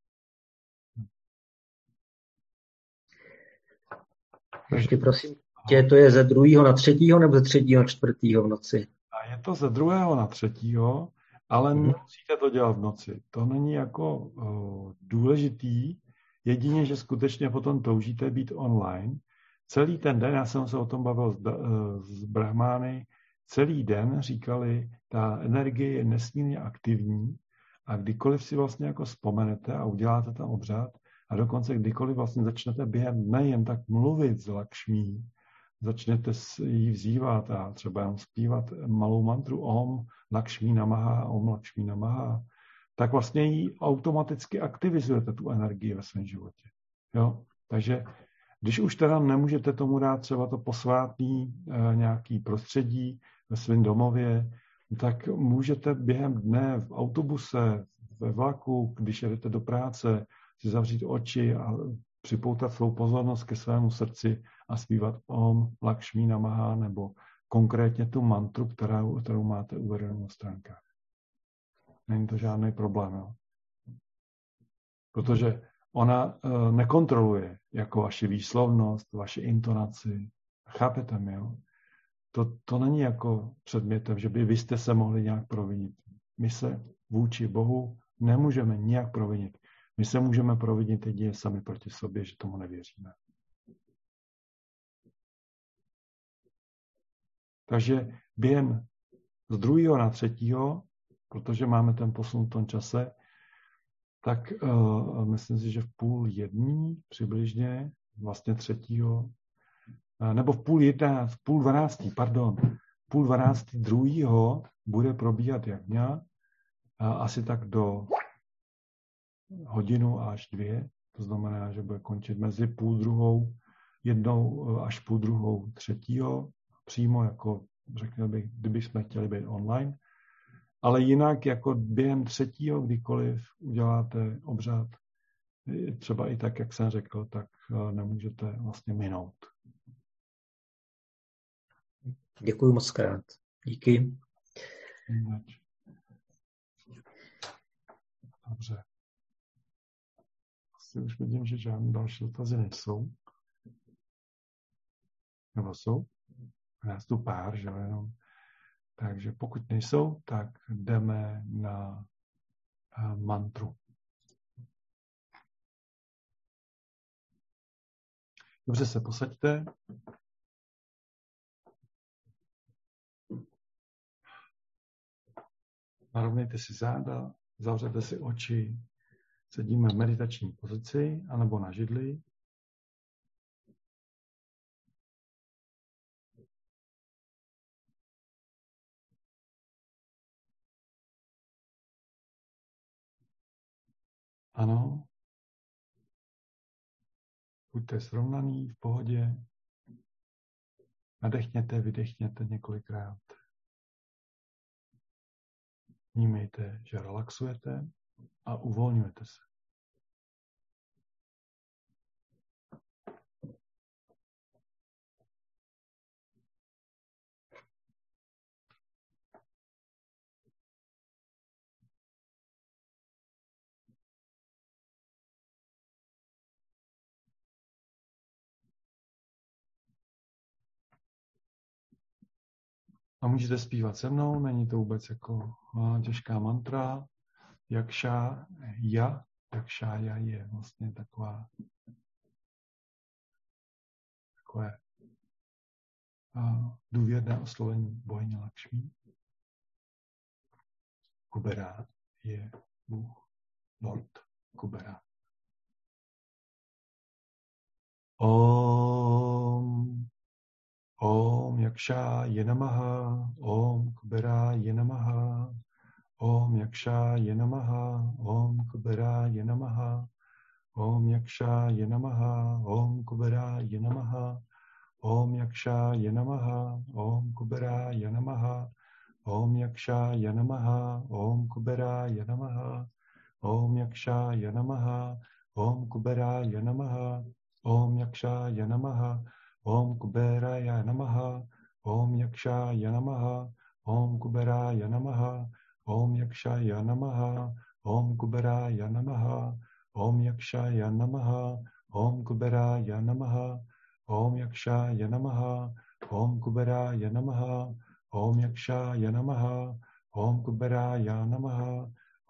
Ještě prosím, tě to je ze druhého na třetího nebo ze třetího na čtvrtýho v noci? A je to ze druhého na třetího, ale hmm. nemusíte to dělat v noci. To není jako uh, důležitý, jedině, že skutečně potom toužíte být online. Celý ten den, já jsem se o tom bavil s, uh, s Brahmány, celý den říkali, ta energie je nesmírně aktivní a kdykoliv si vlastně jako vzpomenete a uděláte tam obřad a dokonce kdykoliv vlastně začnete během dne jen tak mluvit s Lakšmí, začnete jí vzývat a třeba jen zpívat malou mantru Om Lakšmí Namaha, Om Lakšmí Namaha, tak vlastně ji automaticky aktivizujete tu energii ve svém životě. Jo? Takže když už teda nemůžete tomu dát třeba to posvátný e, nějaký prostředí ve svém domově, tak můžete během dne v autobuse, ve vlaku, když jedete do práce, si zavřít oči a připoutat svou pozornost ke svému srdci a zpívat Om Lakshmi Namaha nebo konkrétně tu mantru, kterou, kterou máte uvedenou na stránkách. Není to žádný problém. Jo? Protože ona uh, nekontroluje jako vaši výslovnost, vaši intonaci. Chápete mi, jo? To, to není jako předmětem, že by vy jste se mohli nějak provinit. My se vůči Bohu nemůžeme nějak provinit. My se můžeme provinit jedině sami proti sobě, že tomu nevěříme. Takže během z druhého na třetího, protože máme ten posun v tom čase, tak uh, myslím si, že v půl jedný přibližně, vlastně třetího, uh, nebo v půl jedná, v půl dvanáctý, pardon, půl dvanáctý druhýho bude probíhat jagňa, uh, asi tak do hodinu až dvě, to znamená, že bude končit mezi půl druhou, jednou až půl druhou třetího, přímo jako, řekněl bych, kdyby jsme chtěli být online, ale jinak jako během třetího, kdykoliv uděláte obřad, třeba i tak, jak jsem řekl, tak eh, nemůžete vlastně minout. Děkuji moc krát. Díky. Dobře asi už vidím, že žádné další dotazy nejsou. Nebo jsou? Nás tu pár, že jenom. Takže pokud nejsou, tak jdeme na uh, mantru. Dobře se posaďte. Narovnejte si záda, zavřete si oči, Sedíme v meditační pozici anebo na židli. Ano. Buďte srovnaný, v pohodě. Nadechněte, vydechněte několikrát. Vnímejte, že relaxujete a uvolňujete se. A můžete zpívat se mnou, není to vůbec jako těžká mantra, Jakša ja, jakša ja je vlastně taková takové důvěrné oslovení bohyně Lakšmi. Kubera je Bůh, Lord Kubera. Om Om Yaksha Namaha Om Kubera Namaha ॐ यक्षाय नमः ॐ कुबराय नमः ॐ यक्षाय नमः ॐ कुबराय नमः ॐ यक्षाय नमः ॐ कुबराय नमः ॐ यक्षाय नमः ॐ कुबराय नमः ॐ यक्षाय नमः ॐ कुबराय नमः ॐ यक्षाय नमः ॐ कुबेराय नमः ॐ यक्षाय नमः ॐ कुबराय नमः ओम यक्षाय नमः ओम कुबेराय नमः ओम यक्षाय नमः ओम कुबेराय नमः ओम यक्षाय नमः ओम कुबेराय नमः ओम यक्षाय नमः ओम कुबेराय नमः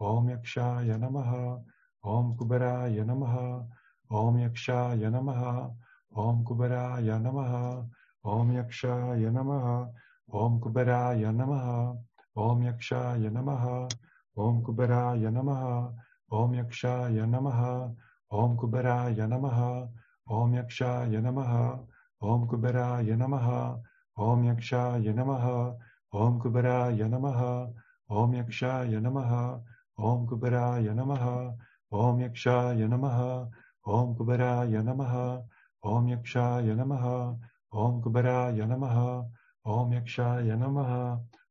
ओम यक्षाय नमः ओम कुबेराय नमः ओम यक्षाय नमः ओम कुबेराय नमः ओम यक्षाय नमः ओम कुबेराय नमः ओम यक्षाय नमः ओम कुबेराय नमः ओम यक्षाय नमः ओम कुबेराय नमः ओम यक्षाय नमः ओम कुबेराय नमः ओम यक्षाय नमः ओम कुबेराय नमः ओम यक्षाय नमः ओम कुबेराय नमः ओम यक्षाय नमः ओम कुबेराय नमः ओम यक्षाय नमः ओम कुबेराय नमः ओम यक्षाय नमः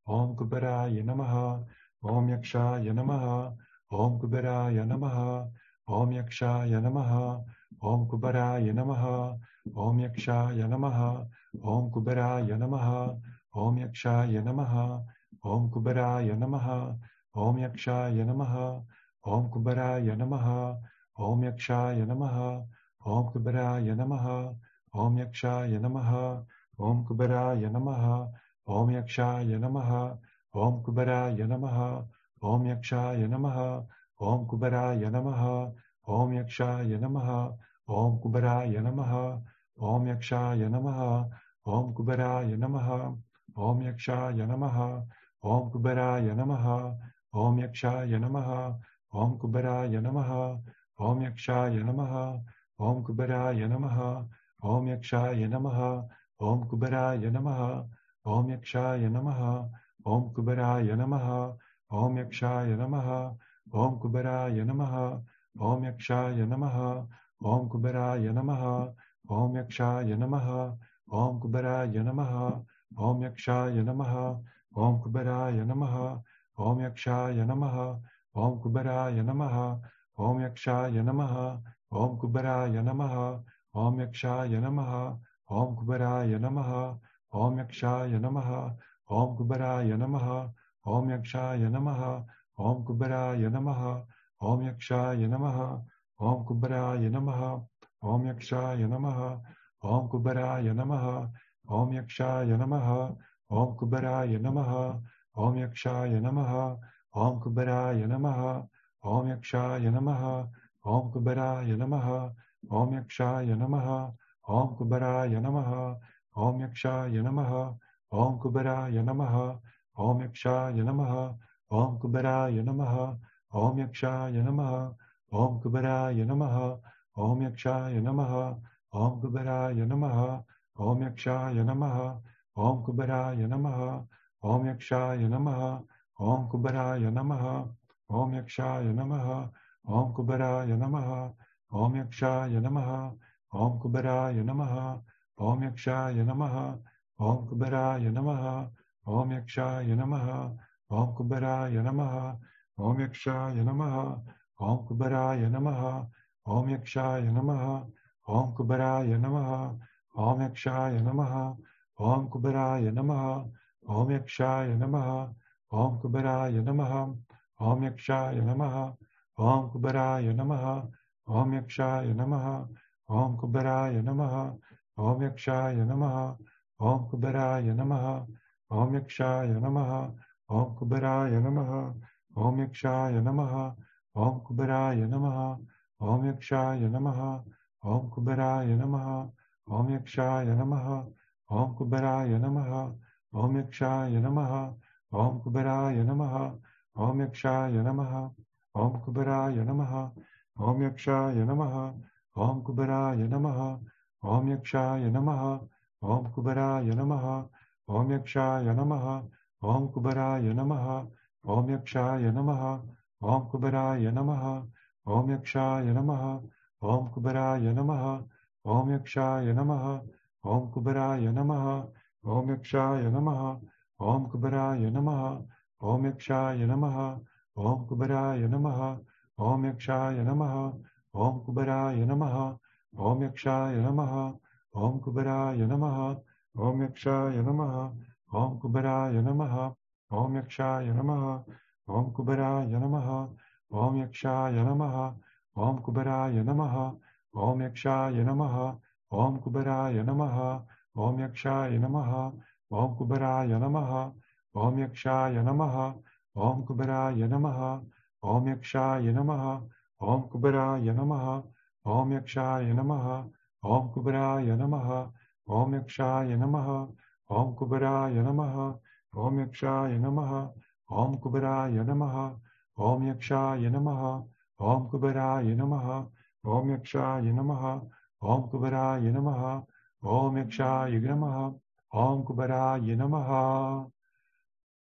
Om Kuberaya Namaha Om Yaksha Namaha Om Kuberaya Namaha Om Yaksha Namaha Om Kuberaya Namaha Om Yaksha Namaha Om Kuberaya Namaha Om Yaksha Namaha Om Kuberaya Namaha Om Yaksha Namaha Om Kuberaya Namaha Om Yaksha Namaha Om Kuberaya Namaha Om Yakshaya Namaha Om Kuberaya Namaha Om Yakshaya Namaha Om Kuberaya Namaha Om Yakshaya Namaha Om Kuberaya Namaha Om Yakshaya Namaha Om Kuberaya Namaha Om Yakshaya Namaha Om Kuberaya Namaha Om Yakshaya Namaha Om Kuberaya Namaha Om Yakshaya Namaha Om Kuberaya Namaha Om Yakshaya Namaha Om Kuberaya Namaha Om Yakshaya Namaha Om Kuberaya Namaha Om Yakshaya Namaha Om Kuberaya Namaha Om Yakshaya Namaha Om Kuberaya Namaha Om Yakshaya Namaha Om Kuberaya Namaha Om Yakshaya Namaha Om Kuberaya Namaha Om Yakshaya Namaha Om Kuberaya Namaha Om Yakshaya Namaha Om Kuberaya Namaha Om Yakshaya Namaha Om Kuberaya Namaha Om Yakshaya Namaha Om Kuberaya Namaha Om Yakshaya Namaha Om Kuberaya Namaha Om Yakshaya Namaha Om Kuberaya Namaha Om Yakshaya Namaha Om Kuberaya Namaha Om Yakshaya Namaha Om Kuberaya Namaha Om Yakshaya Namaha Om Kuberaya Namaha Om Yakshaya Namaha Om Kuberaya Namaha Om Yakshaya Namaha Om Kuberaya Namaha, Om Yakshaya Namaha, Om Kuberaya Namaha, Om Yakshaya Namaha, Om Kuberaya Namaha, Om Yakshaya Namaha, Om Kuberaya Namaha, Om Yakshaya Namaha, Om Kuberaya Namaha, Om Yakshaya Namaha, Om Kuberaya Namaha, Om Yakshaya Namaha, Om Kuberaya Namaha, Om Yakshaya Namaha, Om Kuberaya Namaha, Om Yakshaya Namaha, Om Kuberaya Namaha, Om Yakshaya Namaha, Om Kuberaya Namaha, Om Yakshaya Namaha, Om Kuberaya Namaha, Om Yakshaya Namaha, Om Kuberaya Namaha, Om Yakshaya Namaha, Om Kuberaya Namaha, Om Yakshaya Namaha, Om Kuberaya Namaha, Om Yakshaya Namaha, Om Kuberaya Namaha, Om Yakshaya Namaha, Om Kuberaya Namaha, Om Yakshaya Namaha, Om Kuberaya Namaha, Om Yakshaya Namaha, Om Kuberaya Namaha, Om Yakshaya Namaha, Om Kuberaya Namaha, Om Yakshaya Namaha, Om Kuberaya Namaha, Om Yakshaya Namaha, Om Kuberaya Namaha, Om Yakshaya Namaha, Om Kuberaya Namaha, Om Yakshaya Namaha, Om Kuberaya Namaha, Om Yakshaya Namaha, Om Kuberaya Namaha, Om Yakshaya Namaha, Om Kuberaya Namaha, Om Yakshaya Namaha, Om Kuberaya Namaha, Om Yakshaya Namaha, Om Kuberaya Namaha, Om Yakshaya Namaha, Om Kuberaya Namaha, Om Yakshaya Namaha, Om Kuberaya Namaha, Om Yakshaya Namaha, Om Kuberaya Namaha, Om Yakshaya Namaha, Om Kuberaya Namaha, Om Yakshaya Namaha, Om Kuberaya Namaha, Om Yakshaya Namaha, Om Kuberaya Namaha, Om Yakshaya Namaha, Om Kuberaya Namaha, Om Yakshaya Namaha, Om Kuberaya Namaha, Om Yakshaya Namaha, Om Kuberaya Namaha, Om Yakshaya Namaha, Om Kuberaya Namaha, Om Yakshaya Namaha, Om Kuberaya Namaha, Om Yakshaya Namaha, Om Kuberaya Namaha, Om Yakshaya Namaha, Om Kuberaya Namaha, Om Yakshaya Namaha, Om Kuberaya Namaha, Om Yakshaya Namaha, Om Kuberaya Namaha, ॐ यक्षाय नमः। ॐ कुबराय नमः। ॐ यक्षाय नमः। ॐ कुबराय नमः। ॐ यक्षाय नमः। ॐ कुबराय नमः। ॐ यक्षाय नमः। ॐ कुबराय नमः। ॐ यक्षाय नमः। ॐ कुबराय नमः। ॐ यक्षाय नमः। ॐ कुबराय नमः।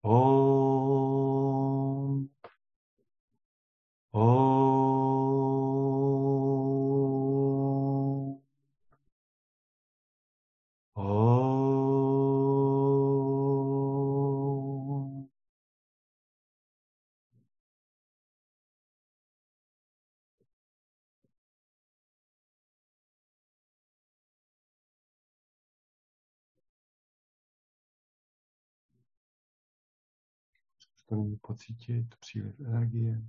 ॐ ॐ není pocítit příliv energie.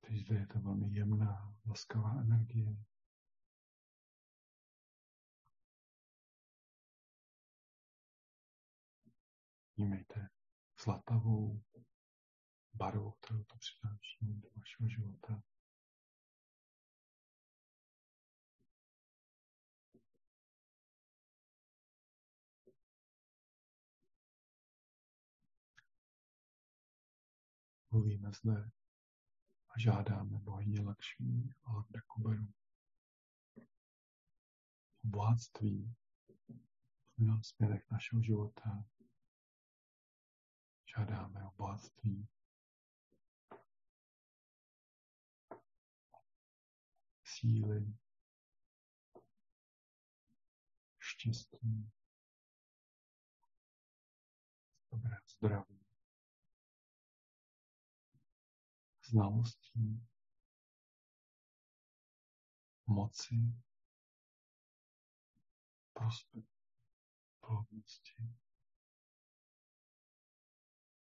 Teď zde je to velmi jemná, laskavá energie. Vnímejte zlatavou barvu, kterou to přináší do vašeho života. Mluvíme zde a žádáme bohyně Lakšmí a Labda Kuberu o bohatství v směrech našeho života. Žádáme o bohatství. Síly, štěstí, dobré zdraví, znalostí, moci, prosperity, plodnosti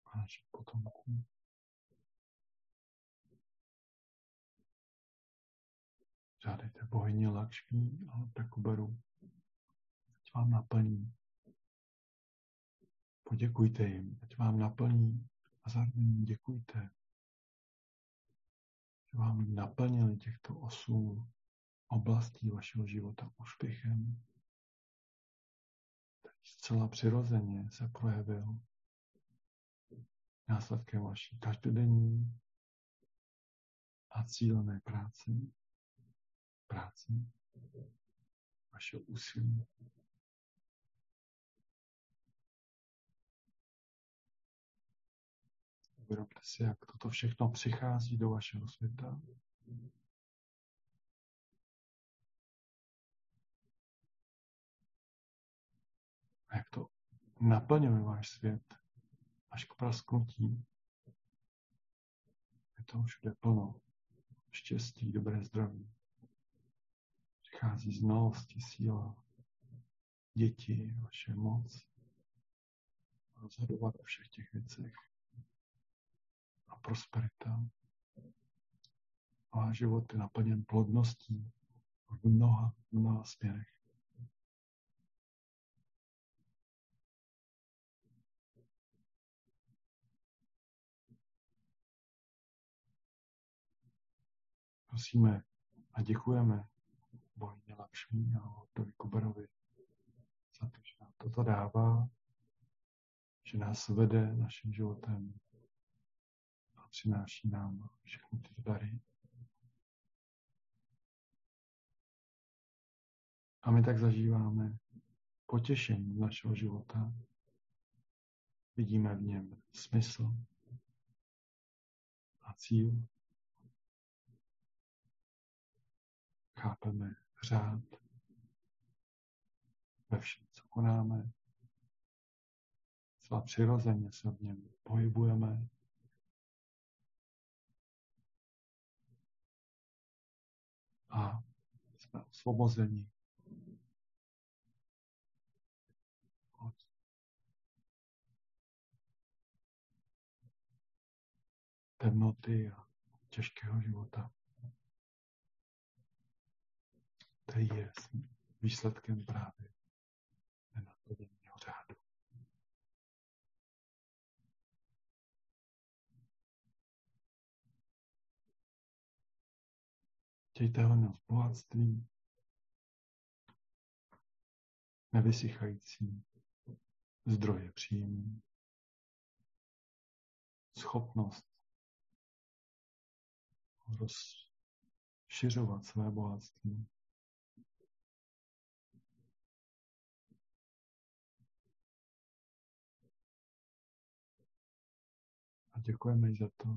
a našich potomků. Žádejte bohyně Lakšmí a Takubaru, ať vám naplní. Poděkujte jim, ať vám naplní a zároveň děkujte, že vám naplnili těchto osm oblastí vašeho života úspěchem, který zcela přirozeně se projevil následkem vaší každodenní a cílené práce, práce, vašeho úsilí. Uvědomte si, jak toto všechno přichází do vašeho světa. A jak to naplňuje váš svět až k prasknutí. Je toho všude plno. Štěstí, dobré zdraví. Přichází znalosti, síla, děti, vaše moc. Rozhodovat o všech těch věcech prosperita. A život je naplněn plodností v mnoha, mnoha směrech. Prosíme a děkujeme bohyně Lakšmí a Hotovi Kuberovi za to, že nám toto dává, že nás vede naším životem přináší nám všechny ty dary. A my tak zažíváme potěšení našeho života. Vidíme v něm smysl a cíl. Chápeme řád ve všem, co konáme. Zcela přirozeně se v něm pohybujeme. A jsme osvobozeni. Od temnoty a těžkého života. Který je výsledkem právě Chtějte v bohatství, nevysychající zdroje příjmů, schopnost rozšiřovat své bohatství, děkujeme i za to,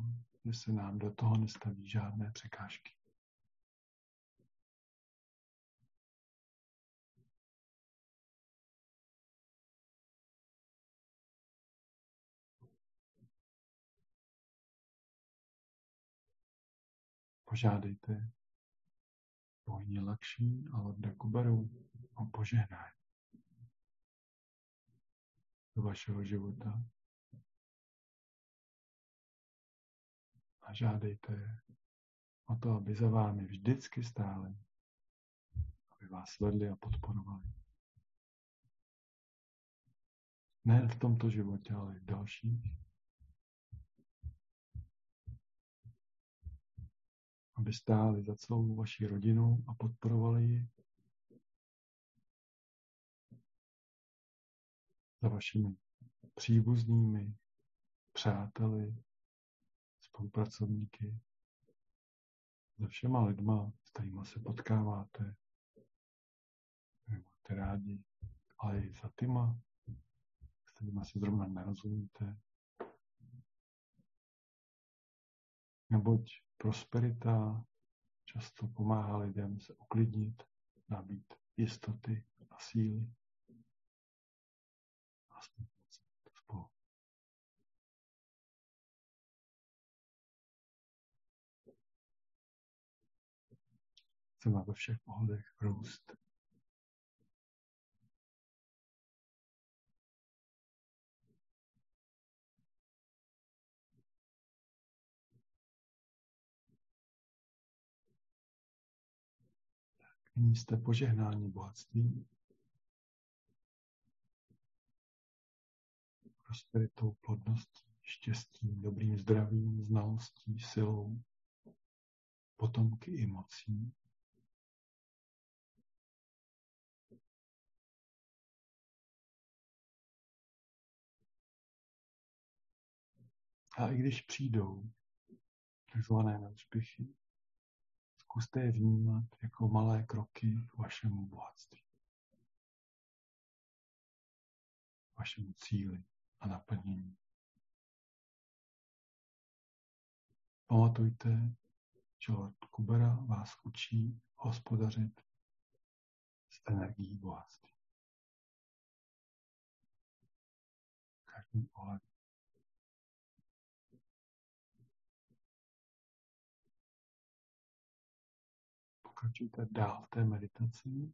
že se nám do toho nestaví žádné překážky. Požádejte bojně Lakší a Lorda Kubaru o požehnání do vašeho života. a žádejte o to, aby za vámi vždycky stáli, aby vás vedli a podporovali. Ne v tomto životě, ale i v dalších. Aby stáli za celou vaši rodinu a podporovali ji. Za vašimi příbuznými, přáteli, spolupracovníky, se všema lidma, s kterými se potkáváte, které máte rádi, ale i za tyma, s kterými se zrovna nerozumíte. Neboť prosperita často pomáhá lidem se uklidnit, nabít jistoty a síly. A Chceme ve všech pohledech růst. Nyní jste požehnání bohatství, prosperitou, plodností, štěstím, dobrým zdravím, znalostí, silou, potomky i mocí, A i když přijdou takzvané neúspěchy, zkuste je vnímat jako malé kroky k vašemu bohatství, vašemu cíli a naplnění. Pamatujte, že Lord Kubera vás učí hospodařit s energií bohatství. Každý ohledu. Pokračujte dál té meditaci.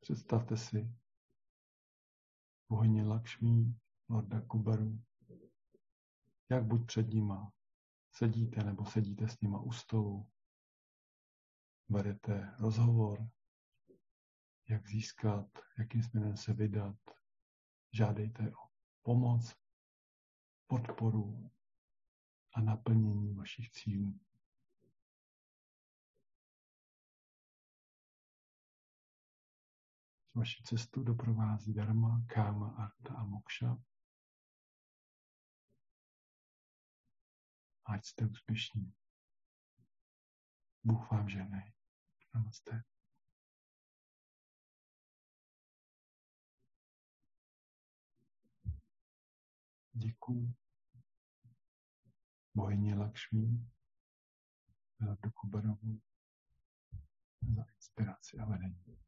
Představte si bohyně Lakšmí, Lorda Kubaru, jak buď před nima sedíte nebo sedíte s nima u stolu, vedete rozhovor, jak získat, jakým směrem se vydat, žádejte o pomoc, podporu a naplnění vašich cílů. Vaši cestu doprovází dharma, káma, arta a mokša. Ať jste úspěšní. Bůh vám žehnej. Namaste. Děkuji bohyni Lakšmí, Lordu Kubarovu za inspiraci a vedení.